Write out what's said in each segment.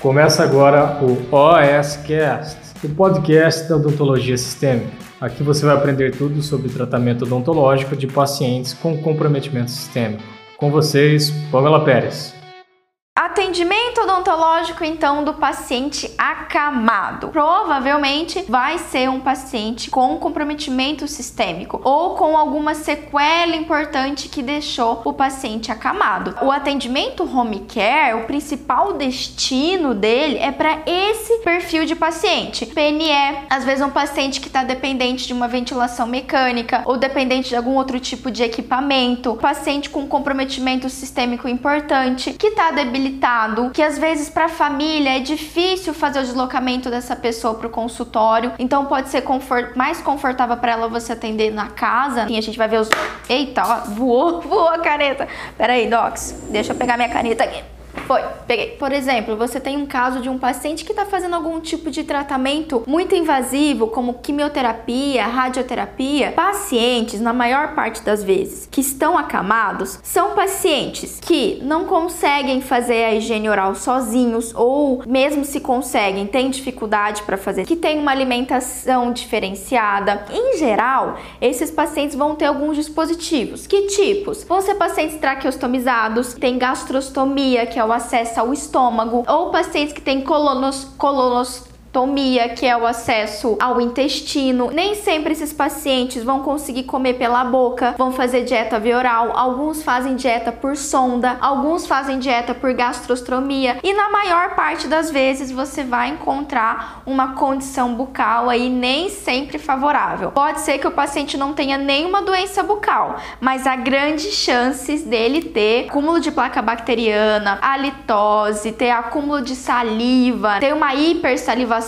Começa agora o OSCast, o podcast da odontologia sistêmica. Aqui você vai aprender tudo sobre tratamento odontológico de pacientes com comprometimento sistêmico. Com vocês, Pamela Pérez. Atendimento odontológico, então, do paciente acamado. Provavelmente vai ser um paciente com comprometimento sistêmico ou com alguma sequela importante que deixou o paciente acamado. O atendimento home care, o principal destino dele é para esse perfil de paciente. PNE, às vezes um paciente que está dependente de uma ventilação mecânica ou dependente de algum outro tipo de equipamento, paciente com comprometimento sistêmico importante que está debilitado que às vezes para a família é difícil fazer o deslocamento dessa pessoa para o consultório, então pode ser confort mais confortável para ela você atender na casa. E a gente vai ver os. Eita, ó, voou, voou a caneta. Pera aí, Docs, deixa eu pegar minha caneta aqui. Foi, peguei. Por exemplo, você tem um caso de um paciente que está fazendo algum tipo de tratamento muito invasivo, como quimioterapia, radioterapia. Pacientes, na maior parte das vezes, que estão acamados, são pacientes que não conseguem fazer a higiene oral sozinhos ou mesmo se conseguem, têm dificuldade para fazer, que tem uma alimentação diferenciada. Em geral, esses pacientes vão ter alguns dispositivos. Que tipos? Vão ser pacientes traqueostomizados, tem gastrostomia, que é o acesso ao estômago, ou pacientes que têm colonos, colonos tomia, que é o acesso ao intestino. Nem sempre esses pacientes vão conseguir comer pela boca, vão fazer dieta via oral. Alguns fazem dieta por sonda, alguns fazem dieta por gastrostomia e na maior parte das vezes você vai encontrar uma condição bucal aí nem sempre favorável. Pode ser que o paciente não tenha nenhuma doença bucal, mas há grandes chances dele ter acúmulo de placa bacteriana, halitose, ter acúmulo de saliva, ter uma hipersalivação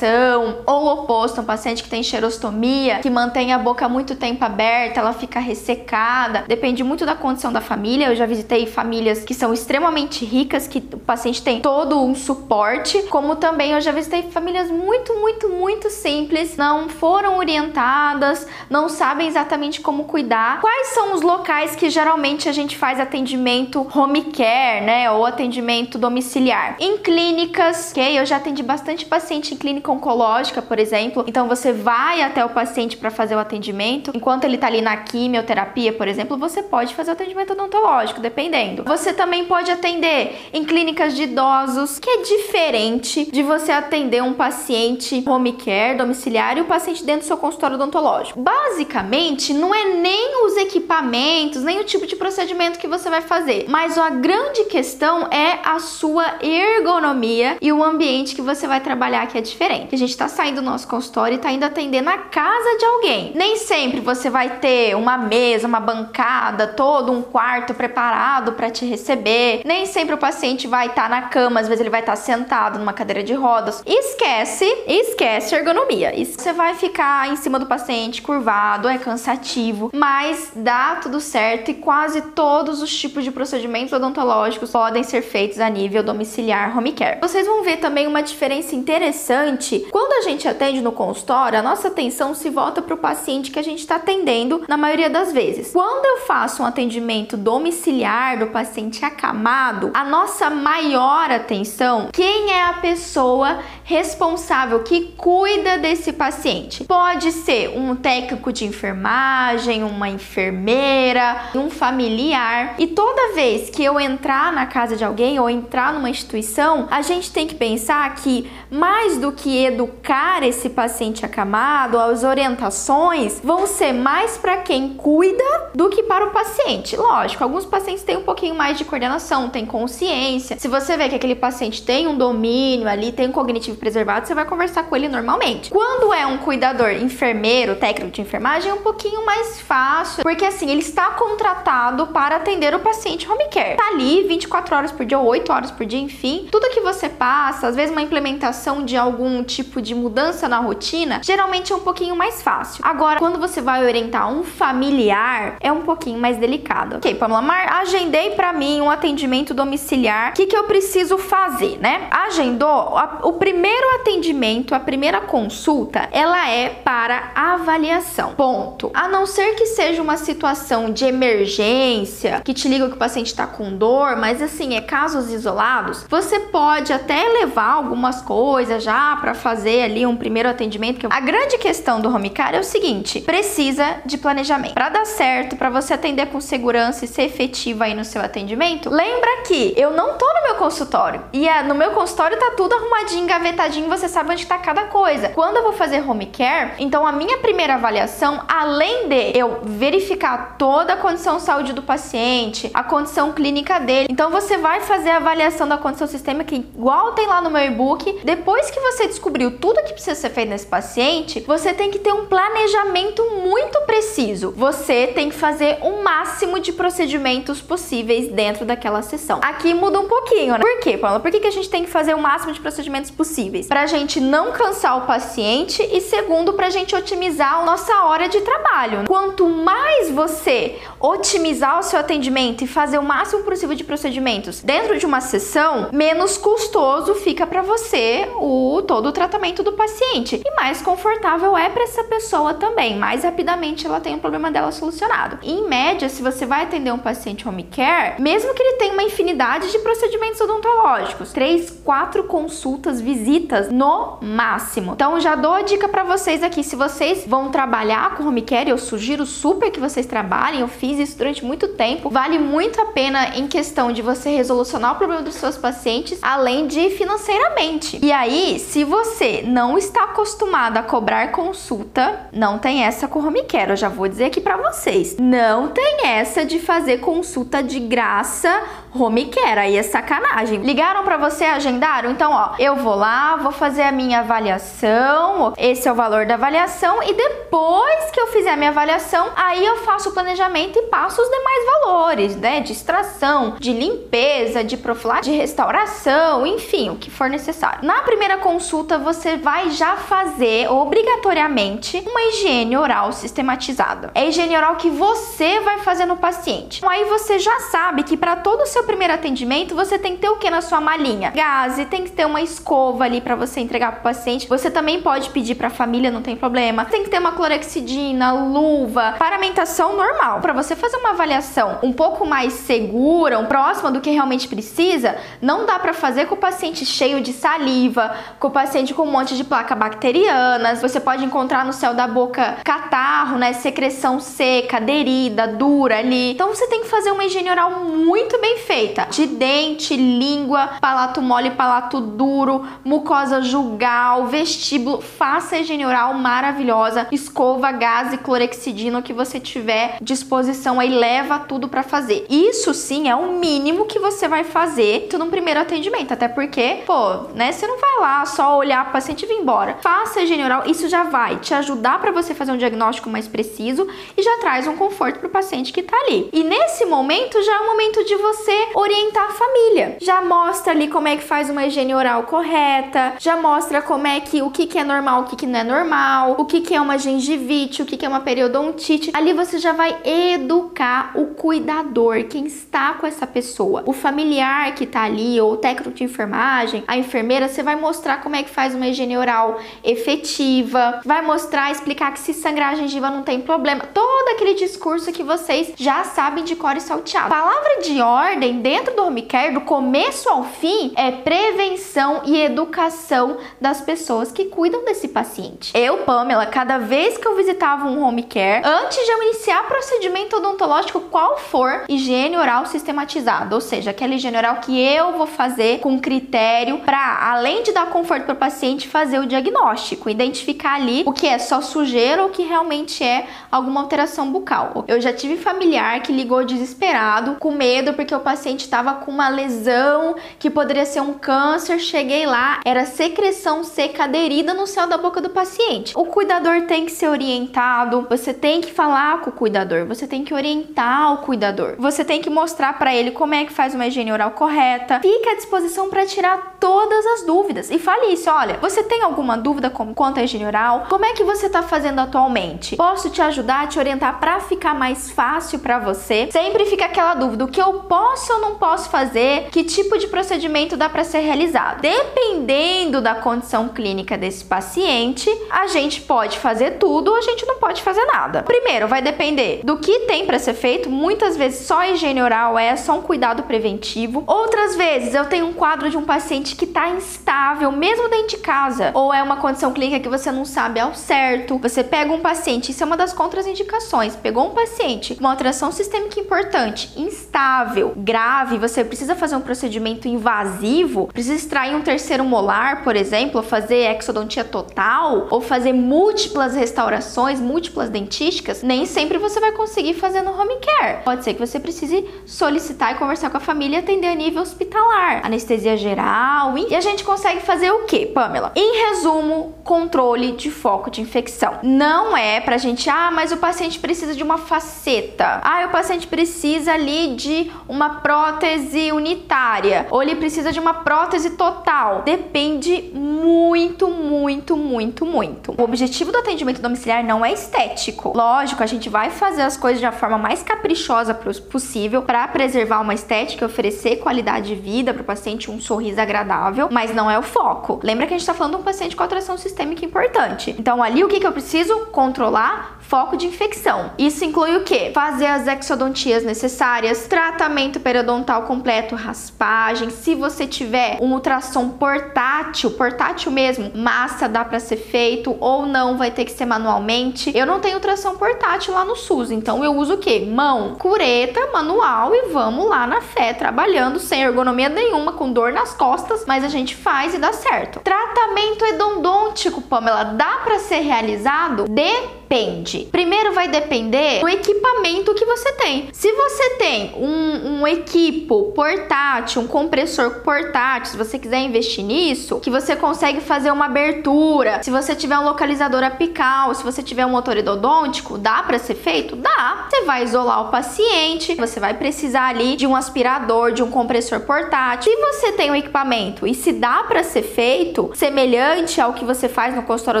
ou o oposto, um paciente que tem xerostomia, que mantém a boca muito tempo aberta, ela fica ressecada. Depende muito da condição da família. Eu já visitei famílias que são extremamente ricas, que o paciente tem todo um suporte, como também eu já visitei famílias muito, muito, muito simples, não foram orientadas, não sabem exatamente como cuidar. Quais são os locais que geralmente a gente faz atendimento home care, né, ou atendimento domiciliar? Em clínicas, ok? Eu já atendi bastante paciente em clínicas clínica oncológica, por exemplo, então você vai até o paciente para fazer o atendimento. Enquanto ele está ali na quimioterapia, por exemplo, você pode fazer o atendimento odontológico, dependendo. Você também pode atender em clínicas de idosos, que é diferente de você atender um paciente home care, domiciliar, e o paciente dentro do seu consultório odontológico. Basicamente, não é nem os equipamentos, nem o tipo de procedimento que você vai fazer, mas a grande questão é a sua ergonomia e o ambiente que você vai trabalhar que é diferente diferente. A gente tá saindo do nosso consultório e tá indo atender na casa de alguém. Nem sempre você vai ter uma mesa, uma bancada, todo um quarto preparado para te receber. Nem sempre o paciente vai estar tá na cama, às vezes ele vai estar tá sentado numa cadeira de rodas. Esquece, esquece ergonomia. Você vai ficar em cima do paciente curvado, é cansativo, mas dá tudo certo e quase todos os tipos de procedimentos odontológicos podem ser feitos a nível domiciliar home care. Vocês vão ver também uma diferença interessante quando a gente atende no consultório, a nossa atenção se volta para o paciente que a gente está atendendo na maioria das vezes. Quando eu faço um atendimento domiciliar do paciente acamado, a nossa maior atenção, quem é a pessoa responsável que cuida desse paciente? Pode ser um técnico de enfermagem, uma enfermeira, um familiar. E toda vez que eu entrar na casa de alguém ou entrar numa instituição, a gente tem que pensar que mais do que que educar esse paciente acamado, as orientações vão ser mais para quem cuida do que para o paciente. Lógico, alguns pacientes têm um pouquinho mais de coordenação, têm consciência. Se você vê que aquele paciente tem um domínio ali, tem um cognitivo preservado, você vai conversar com ele normalmente. Quando é um cuidador, enfermeiro, técnico de enfermagem, é um pouquinho mais fácil, porque assim, ele está contratado para atender o paciente home care. Tá ali 24 horas por dia, 8 horas por dia, enfim. Tudo que você passa, às vezes uma implementação de algum algum tipo de mudança na rotina, geralmente é um pouquinho mais fácil. Agora, quando você vai orientar um familiar, é um pouquinho mais delicado. Ok, Pamela Mar, agendei para mim um atendimento domiciliar. O que, que eu preciso fazer, né? Agendou, o primeiro atendimento, a primeira consulta, ela é para avaliação. Ponto. A não ser que seja uma situação de emergência, que te liga que o paciente está com dor, mas assim, é casos isolados, você pode até levar algumas coisas já para fazer ali um primeiro atendimento. A grande questão do home care é o seguinte: precisa de planejamento. Para dar certo, para você atender com segurança e ser efetiva aí no seu atendimento, lembra que eu não tô no meu consultório. E é, no meu consultório tá tudo arrumadinho, engavetadinho, você sabe onde tá cada coisa. Quando eu vou fazer home care, então a minha primeira avaliação, além de eu verificar toda a condição de saúde do paciente, a condição clínica dele, então você vai fazer a avaliação da condição sistêmica igual tem lá no meu e-book. Depois que você descobriu tudo que precisa ser feito nesse paciente, você tem que ter um planejamento muito preciso. Você tem que fazer o máximo de procedimentos possíveis dentro daquela sessão. Aqui muda um pouquinho, né? Por quê, Paula? Por que, que a gente tem que fazer o máximo de procedimentos possíveis? Pra gente não cansar o paciente e segundo, pra gente otimizar a nossa hora de trabalho. Quanto mais você otimizar o seu atendimento e fazer o máximo possível de procedimentos dentro de uma sessão, menos custoso fica para você o todo o tratamento do paciente e mais confortável é para essa pessoa também. Mais rapidamente ela tem o problema dela solucionado. Em média, se você vai atender um paciente home care, mesmo que ele tenha uma infinidade de procedimentos odontológicos, três, quatro consultas, visitas no máximo. Então já dou a dica para vocês aqui, se vocês vão trabalhar com home care, eu sugiro super que vocês trabalhem. Eu fiz isso durante muito tempo. Vale muito a pena em questão de você resolucionar o problema dos seus pacientes, além de financeiramente. E aí, se você não está acostumado a cobrar consulta, não tem essa com home care. Eu já vou dizer aqui para vocês. Não tem essa de fazer consulta de graça home care. Aí é sacanagem. Ligaram para você, agendaram? Então, ó, eu vou lá, vou fazer a minha avaliação. Esse é o valor da avaliação e depois que eu fizer a minha avaliação, aí eu faço o planejamento e passo os demais valores, né? De extração, de limpeza, de profilaxia, de restauração, enfim, o que for necessário. Na primeira consulta, você vai já fazer obrigatoriamente uma higiene oral sistematizada. É a higiene oral que você vai fazer no paciente. Então, aí você já sabe que para todo o seu primeiro atendimento, você tem que ter o que na sua malinha? Gase, tem que ter uma escova ali para você entregar pro paciente. Você também pode pedir para a família, não tem problema. Tem que ter uma clorexidina, luva, paramentação normal. Para você fazer uma avaliação um pouco mais segura, um próxima do que realmente precisa, não dá para fazer com o paciente cheio de saliva, com o paciente com um monte de placa bacterianas. Você pode encontrar no céu da boca catarro, né, secreção seca, aderida, dura ali. Então você tem que fazer uma higiene oral muito bem feita, de dente, língua, palato mole, palato duro, mucosa jugal, vestíbulo. Faça higiene oral maravilhosa, escova, gás e clorexidina que você tiver disposição aí leva tudo para fazer. Isso sim é o mínimo que você vai fazer no primeiro atendimento, até porque, pô, né, você não vai lá só olhar o paciente e vir embora. Faça higiene oral, isso já vai te ajudar para você fazer um diagnóstico mais preciso e já traz um conforto pro paciente que tá ali. E nesse momento já é o momento de você orientar a família. Já mostra ali como é que faz uma higiene oral correta, já mostra como é que o que, que é normal, o que, que não é normal, o que, que é uma gengivite, o que, que é uma periodontite. Ali você já vai educar o cuidador, quem está com essa pessoa. O familiar que tá ali, ou o técnico de enfermagem, a enfermeira, você vai mostrar como é que faz uma higiene oral efetiva, vai mostrar, explicar que se sangrar a gengiva não tem problema. Todo aquele discurso que vocês já sabem de cor e salteado. Palavra de ordem dentro do home care, do começo ao fim, é prevenção e educação das pessoas que cuidam desse paciente. Eu, Pamela, cada vez que eu visitava um home care, antes de eu iniciar procedimento odontológico, qual for, higiene oral sistematizada, ou seja, aquela higiene oral que eu vou fazer com critério para, além de dar conforto para o paciente, fazer o diagnóstico, identificar ali o que é só sujeira ou o que realmente é alguma alteração bucal. Eu já tive familiar que ligou desesperado, com medo porque o paciente estava com uma lesão que poderia ser um câncer. Cheguei lá, era secreção seca aderida no céu da boca do paciente. O cuidador tem que ser orientado, você tem que falar com o cuidador, você tem que orientar o cuidador, você tem que mostrar para ele como é que faz uma higiene oral correta. Fica à disposição para tirar todas as dúvidas e fale isso, olha, você tem alguma dúvida quanto à higiene oral? Como é que você está fazendo atualmente? Posso te ajudar, te orientar para ficar mais fácil para você? Sempre fica aquela dúvida, o que eu posso ou não posso fazer? Que tipo de procedimento dá para ser realizado? Dependendo da condição clínica desse paciente, a gente pode fazer tudo ou a gente não pode fazer nada. Primeiro, vai depender do que tem para ser feito. Muitas vezes só higiene oral é só um cuidado preventivo. Outras vezes eu tenho um quadro de um paciente que está instável, mesmo dentro de casa, ou é uma condição clínica que você não sabe ao certo. Você pega um paciente, isso é uma das contraindicações. Pegou um paciente uma alteração sistêmica importante, instável, grave, você precisa fazer um procedimento invasivo, precisa extrair um terceiro molar, por exemplo, fazer exodontia total ou fazer múltiplas restaurações, múltiplas dentísticas, nem sempre você vai conseguir fazer no home care. Pode ser que você precise solicitar e conversar com a família e atender a nível hospitalar, anestesia geral, e a gente consegue fazer o que, Pamela? Em resumo, controle de foco de infecção. Não é pra gente, ah, mas o paciente precisa de uma faceta. Ah, o paciente precisa ali de uma prótese unitária, ou ele precisa de uma prótese total. Depende muito, muito, muito, muito. O objetivo do atendimento domiciliar não é estético. Lógico, a gente vai fazer as coisas de uma forma mais caprichosa possível para preservar uma estética e oferecer qualidade de vida para o paciente, um sorriso agradável, mas não é o foco. Lembra que a gente está falando de um paciente com alteração sistêmica importante. Então, ali o que, que eu preciso? Controlar foco de infecção. Isso inclui o que? Fazer as exodontias necessárias, tratamento periodontal completo, raspagem. Se você tiver um ultrassom portátil, portátil mesmo, massa dá para ser feito ou não, vai ter que ser manualmente. Eu não tenho ultrassom portátil lá no SUS, então eu uso o que? Mão, cureta, manual e vamos lá na fé, trabalhando sem ergonomia nenhuma, com dor nas costas, mas a gente faz e dá certo. Tratamento endodôntico, Pamela, dá para ser realizado? De depende. Primeiro vai depender do equipamento que você tem. Se você tem um, um equipo portátil, um compressor portátil, se você quiser investir nisso, que você consegue fazer uma abertura, se você tiver um localizador apical, se você tiver um motor endodôntico, dá para ser feito? Dá. Você vai isolar o paciente, você vai precisar ali de um aspirador, de um compressor portátil. Se você tem um equipamento e se dá para ser feito semelhante ao que você faz no consultório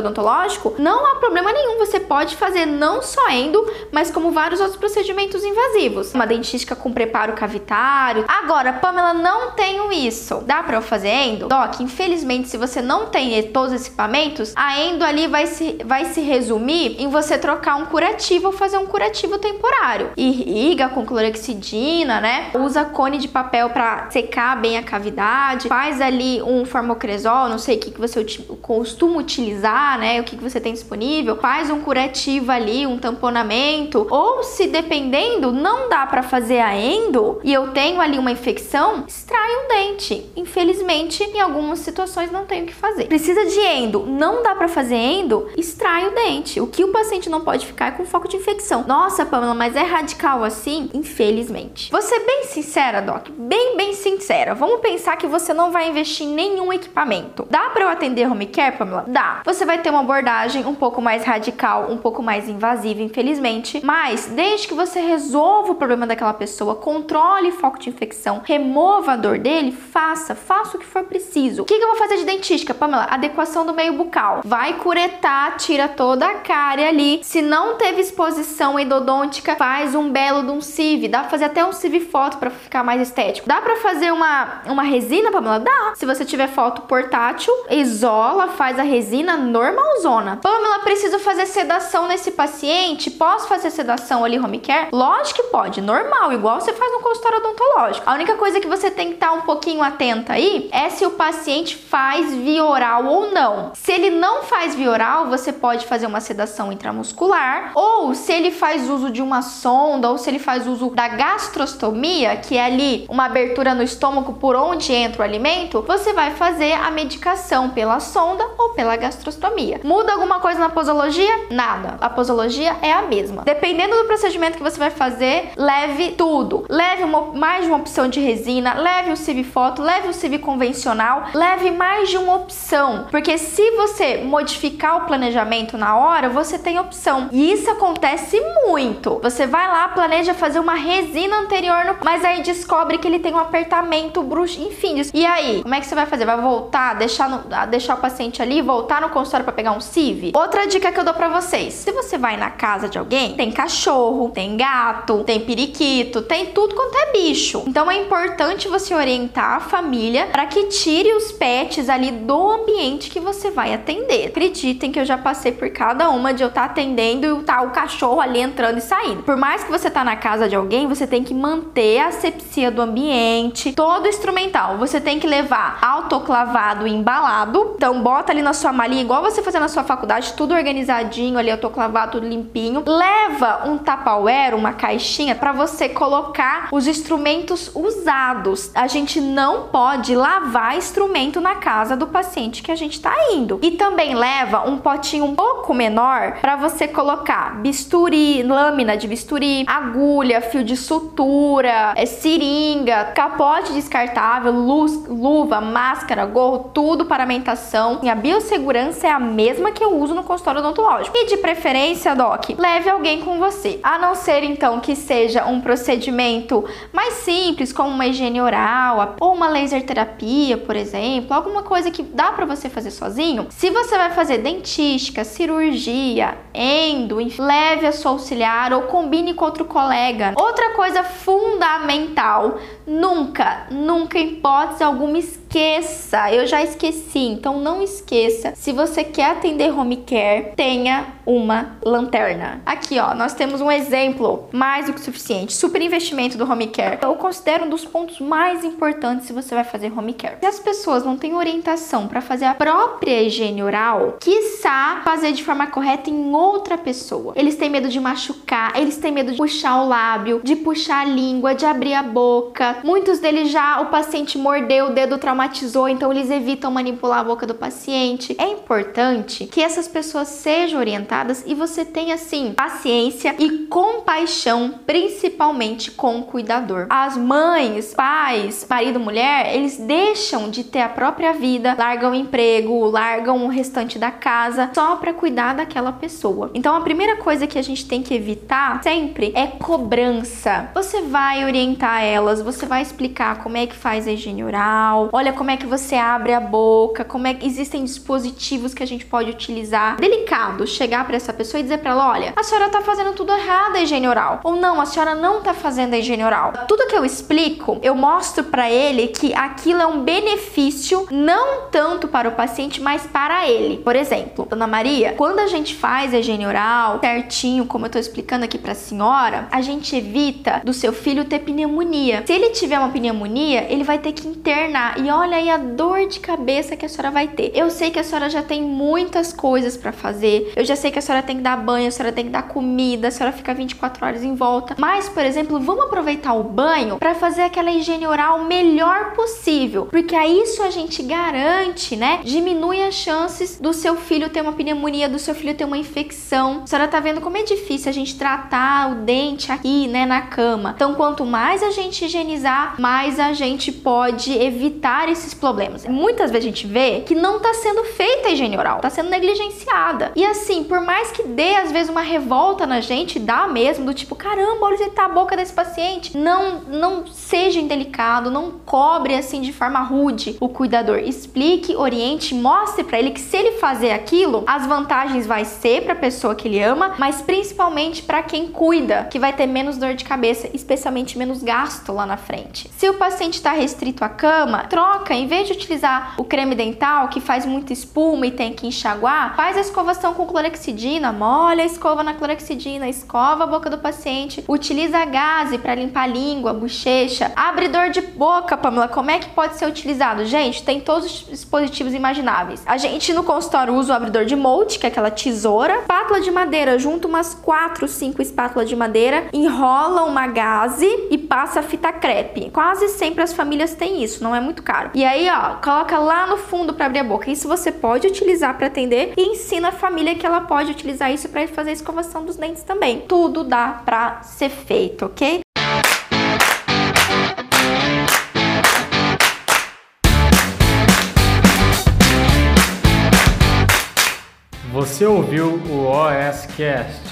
odontológico, não há problema nenhum, você pode pode fazer não só endo, mas como vários outros procedimentos invasivos. Uma dentística com preparo cavitário. Agora, Pamela, não tenho isso. Dá para eu fazer endo? Doc, infelizmente, se você não tem todos os equipamentos, a endo ali vai se, vai se resumir em você trocar um curativo ou fazer um curativo temporário. Irriga com clorexidina, né? Usa cone de papel para secar bem a cavidade. Faz ali um formocresol, não sei o que, que você costuma utilizar, né? O que, que você tem disponível. Faz um curativo ali, um tamponamento, ou se dependendo não dá para fazer a endo e eu tenho ali uma infecção, extrai um dente. Infelizmente, em algumas situações não tenho o que fazer. Precisa de endo, não dá para fazer endo, extrai o dente. O que o paciente não pode ficar é com foco de infecção. Nossa, Pamela, mas é radical assim? Infelizmente. Vou ser bem sincera, Doc, bem, bem sincera. Vamos pensar que você não vai investir em nenhum equipamento. Dá para eu atender home care, Pamela? Dá. Você vai ter uma abordagem um pouco mais radical, um pouco mais invasiva, infelizmente. Mas desde que você resolva o problema daquela pessoa, controle o foco de infecção, remova a dor dele, faça, faça o que for preciso. O que, que eu vou fazer de dentística, Pamela? Adequação do meio bucal. Vai curetar, tira toda a cárie ali. Se não teve exposição endodôntica, faz um belo de um CIV. Dá pra fazer até um CIV foto para ficar mais estético. Dá para fazer uma, uma resina, Pamela? Dá. Se você tiver foto portátil, isola, faz a resina normalzona. Pamela, preciso fazer sedação sedação nesse paciente? Posso fazer sedação ali home care? Lógico que pode, normal, igual você faz no consultório odontológico. A única coisa que você tem que estar um pouquinho atenta aí é se o paciente faz via oral ou não. Se ele não faz via oral, você pode fazer uma sedação intramuscular, ou se ele faz uso de uma sonda, ou se ele faz uso da gastrostomia, que é ali uma abertura no estômago por onde entra o alimento, você vai fazer a medicação pela sonda ou pela gastrostomia. Muda alguma coisa na posologia? Nada A posologia é a mesma. Dependendo do procedimento que você vai fazer, leve tudo. Leve uma, mais de uma opção de resina, leve o CIV foto, leve o CIV convencional, leve mais de uma opção, porque se você modificar o planejamento na hora, você tem opção. E isso acontece muito. Você vai lá, planeja fazer uma resina anterior, no... mas aí descobre que ele tem um apertamento bruxo, enfim. E aí, como é que você vai fazer? Vai voltar, deixar, no... deixar o paciente ali, voltar no consultório para pegar um CIV? Outra dica que eu dou para vocês: se você vai na casa de alguém, tem cachorro, tem gato, tem periquito, tem tudo quanto é bicho. Então é importante você orientar a família para que tire os pets ali do ambiente que você vai atender. Acreditem que eu já passei por cada uma de eu estar tá atendendo e tá o cachorro ali entrando e saindo. Por mais que você tá na casa de alguém, você tem que manter a asepsia do ambiente, todo instrumental. Você tem que levar autoclavado e embalado. Então bota ali na sua malinha, igual você fazer na sua faculdade, tudo organizadinho ali, autoclavado, tudo limpinho. Leva um Tupperware, uma caixinha para você colocar os instrumentos usados. A gente não pode lavar instrumento na casa do paciente que a gente está indo. E também leva um potinho um pouco menor para você colocar bisturi, lâmina de bisturi, agulha, fio de sutura, é, seringa, capote descartável, luz, luva, máscara, gorro, tudo para alimentação. E a biossegurança é a mesma que eu uso no consultório odontológico. E de preferência, doc, leve alguém com você. A não ser então que seja um procedimento mais simples, como uma higiene oral ou uma laser terapia, por exemplo, alguma coisa que dá para você fazer sozinho. Se você vai fazer dentística, cirurgia, endo, leve a sua auxiliar ou combine com outro colega. Outra coisa fundamental, nunca, nunca hipótese alguma esqueça. Eu já esqueci, então não esqueça. Se você quer atender home care, tenha uma lanterna. Aqui, ó, nós temos um exemplo mais do que suficiente. Super investimento do home care. Eu considero um dos pontos mais importantes se você vai fazer home care. Se as pessoas não têm orientação para fazer a própria higiene oral, quiçá fazer de forma correta em outra pessoa. Eles têm medo de machucar, eles têm medo de puxar o lábio, de puxar a língua, de abrir a boca. Muitos deles já o paciente mordeu, o dedo traumatizou, então eles evitam manipular a boca do paciente. É importante que essas pessoas sejam orientadas e você tenha assim paciência e compaixão, principalmente com o cuidador. As mães, pais, marido, mulher, eles deixam de ter a própria vida, largam o emprego, largam o restante da casa só para cuidar daquela pessoa. Então a primeira coisa que a gente tem que evitar sempre é cobrança. Você vai orientar elas, você vai explicar como é que faz a higiene oral, olha como é que você abre a boca, como é que existem dispositivos que a gente pode utilizar. Delicado chegar para essa pessoa e dizer para ela, olha, a senhora tá fazendo tudo errado a higiene oral. Ou não, a senhora não tá fazendo a higiene oral. Tudo que eu explico, eu mostro para ele que aquilo é um benefício não tanto para o paciente, mas para ele. Por exemplo, Dona Maria, quando a gente faz a higiene oral certinho, como eu tô explicando aqui para a senhora, a gente evita do seu filho ter pneumonia. Se ele tiver uma pneumonia, ele vai ter que internar. E olha aí a dor de cabeça que a senhora vai ter. Eu sei que a senhora já tem muitas coisas para fazer. Eu já sei que a senhora tem que dar banho, a senhora tem que dar comida, a senhora fica 24 horas em volta. Mas, por exemplo, vamos aproveitar o banho para fazer aquela higiene oral melhor possível, porque aí isso a gente garante, né? Diminui as chances do seu filho ter uma pneumonia, do seu filho ter uma infecção. A senhora tá vendo como é difícil a gente tratar o dente aqui, né, na cama. Então, quanto mais a gente higienizar, mais a gente pode evitar esses problemas. Muitas vezes a gente vê que não tá sendo feita a higiene oral, tá sendo negligenciada. E assim, por mais que dê às vezes uma revolta na gente, dá mesmo do tipo, caramba, olha tá a boca desse paciente. Não, não seja indelicado, não cobre assim de forma rude o cuidador. Explique, oriente, mostre para ele que se ele fazer aquilo, as vantagens vai ser para a pessoa que ele ama, mas principalmente para quem cuida, que vai ter menos dor de cabeça, especialmente menos gasto lá na frente. Se o paciente está restrito à cama, troca, em vez de utilizar o creme dental que faz muita espuma e tem que enxaguar, faz a escovação com clorexidina, molha a escova na clorexidina, escova a boca do paciente, utiliza gaze para limpar a língua, a bochecha, abridor de boca, Pamela, como é que pode ser utilizado? Gente, tem todos os dispositivos imagináveis. A gente no consultório usa o abridor de molde, que é aquela tesoura, espátula de madeira, junto umas 4, 5 espátulas de madeira, enrola uma gaze e passa fita crepe. Quase sempre as famílias têm isso, não é muito caro. E aí, ó, coloca lá no fundo para abrir a boca. Isso você pode utilizar para atender e ensina a família que ela pode utilizar isso para fazer a escovação dos dentes também. Tudo dá para ser feito, ok? Você ouviu o OSCast,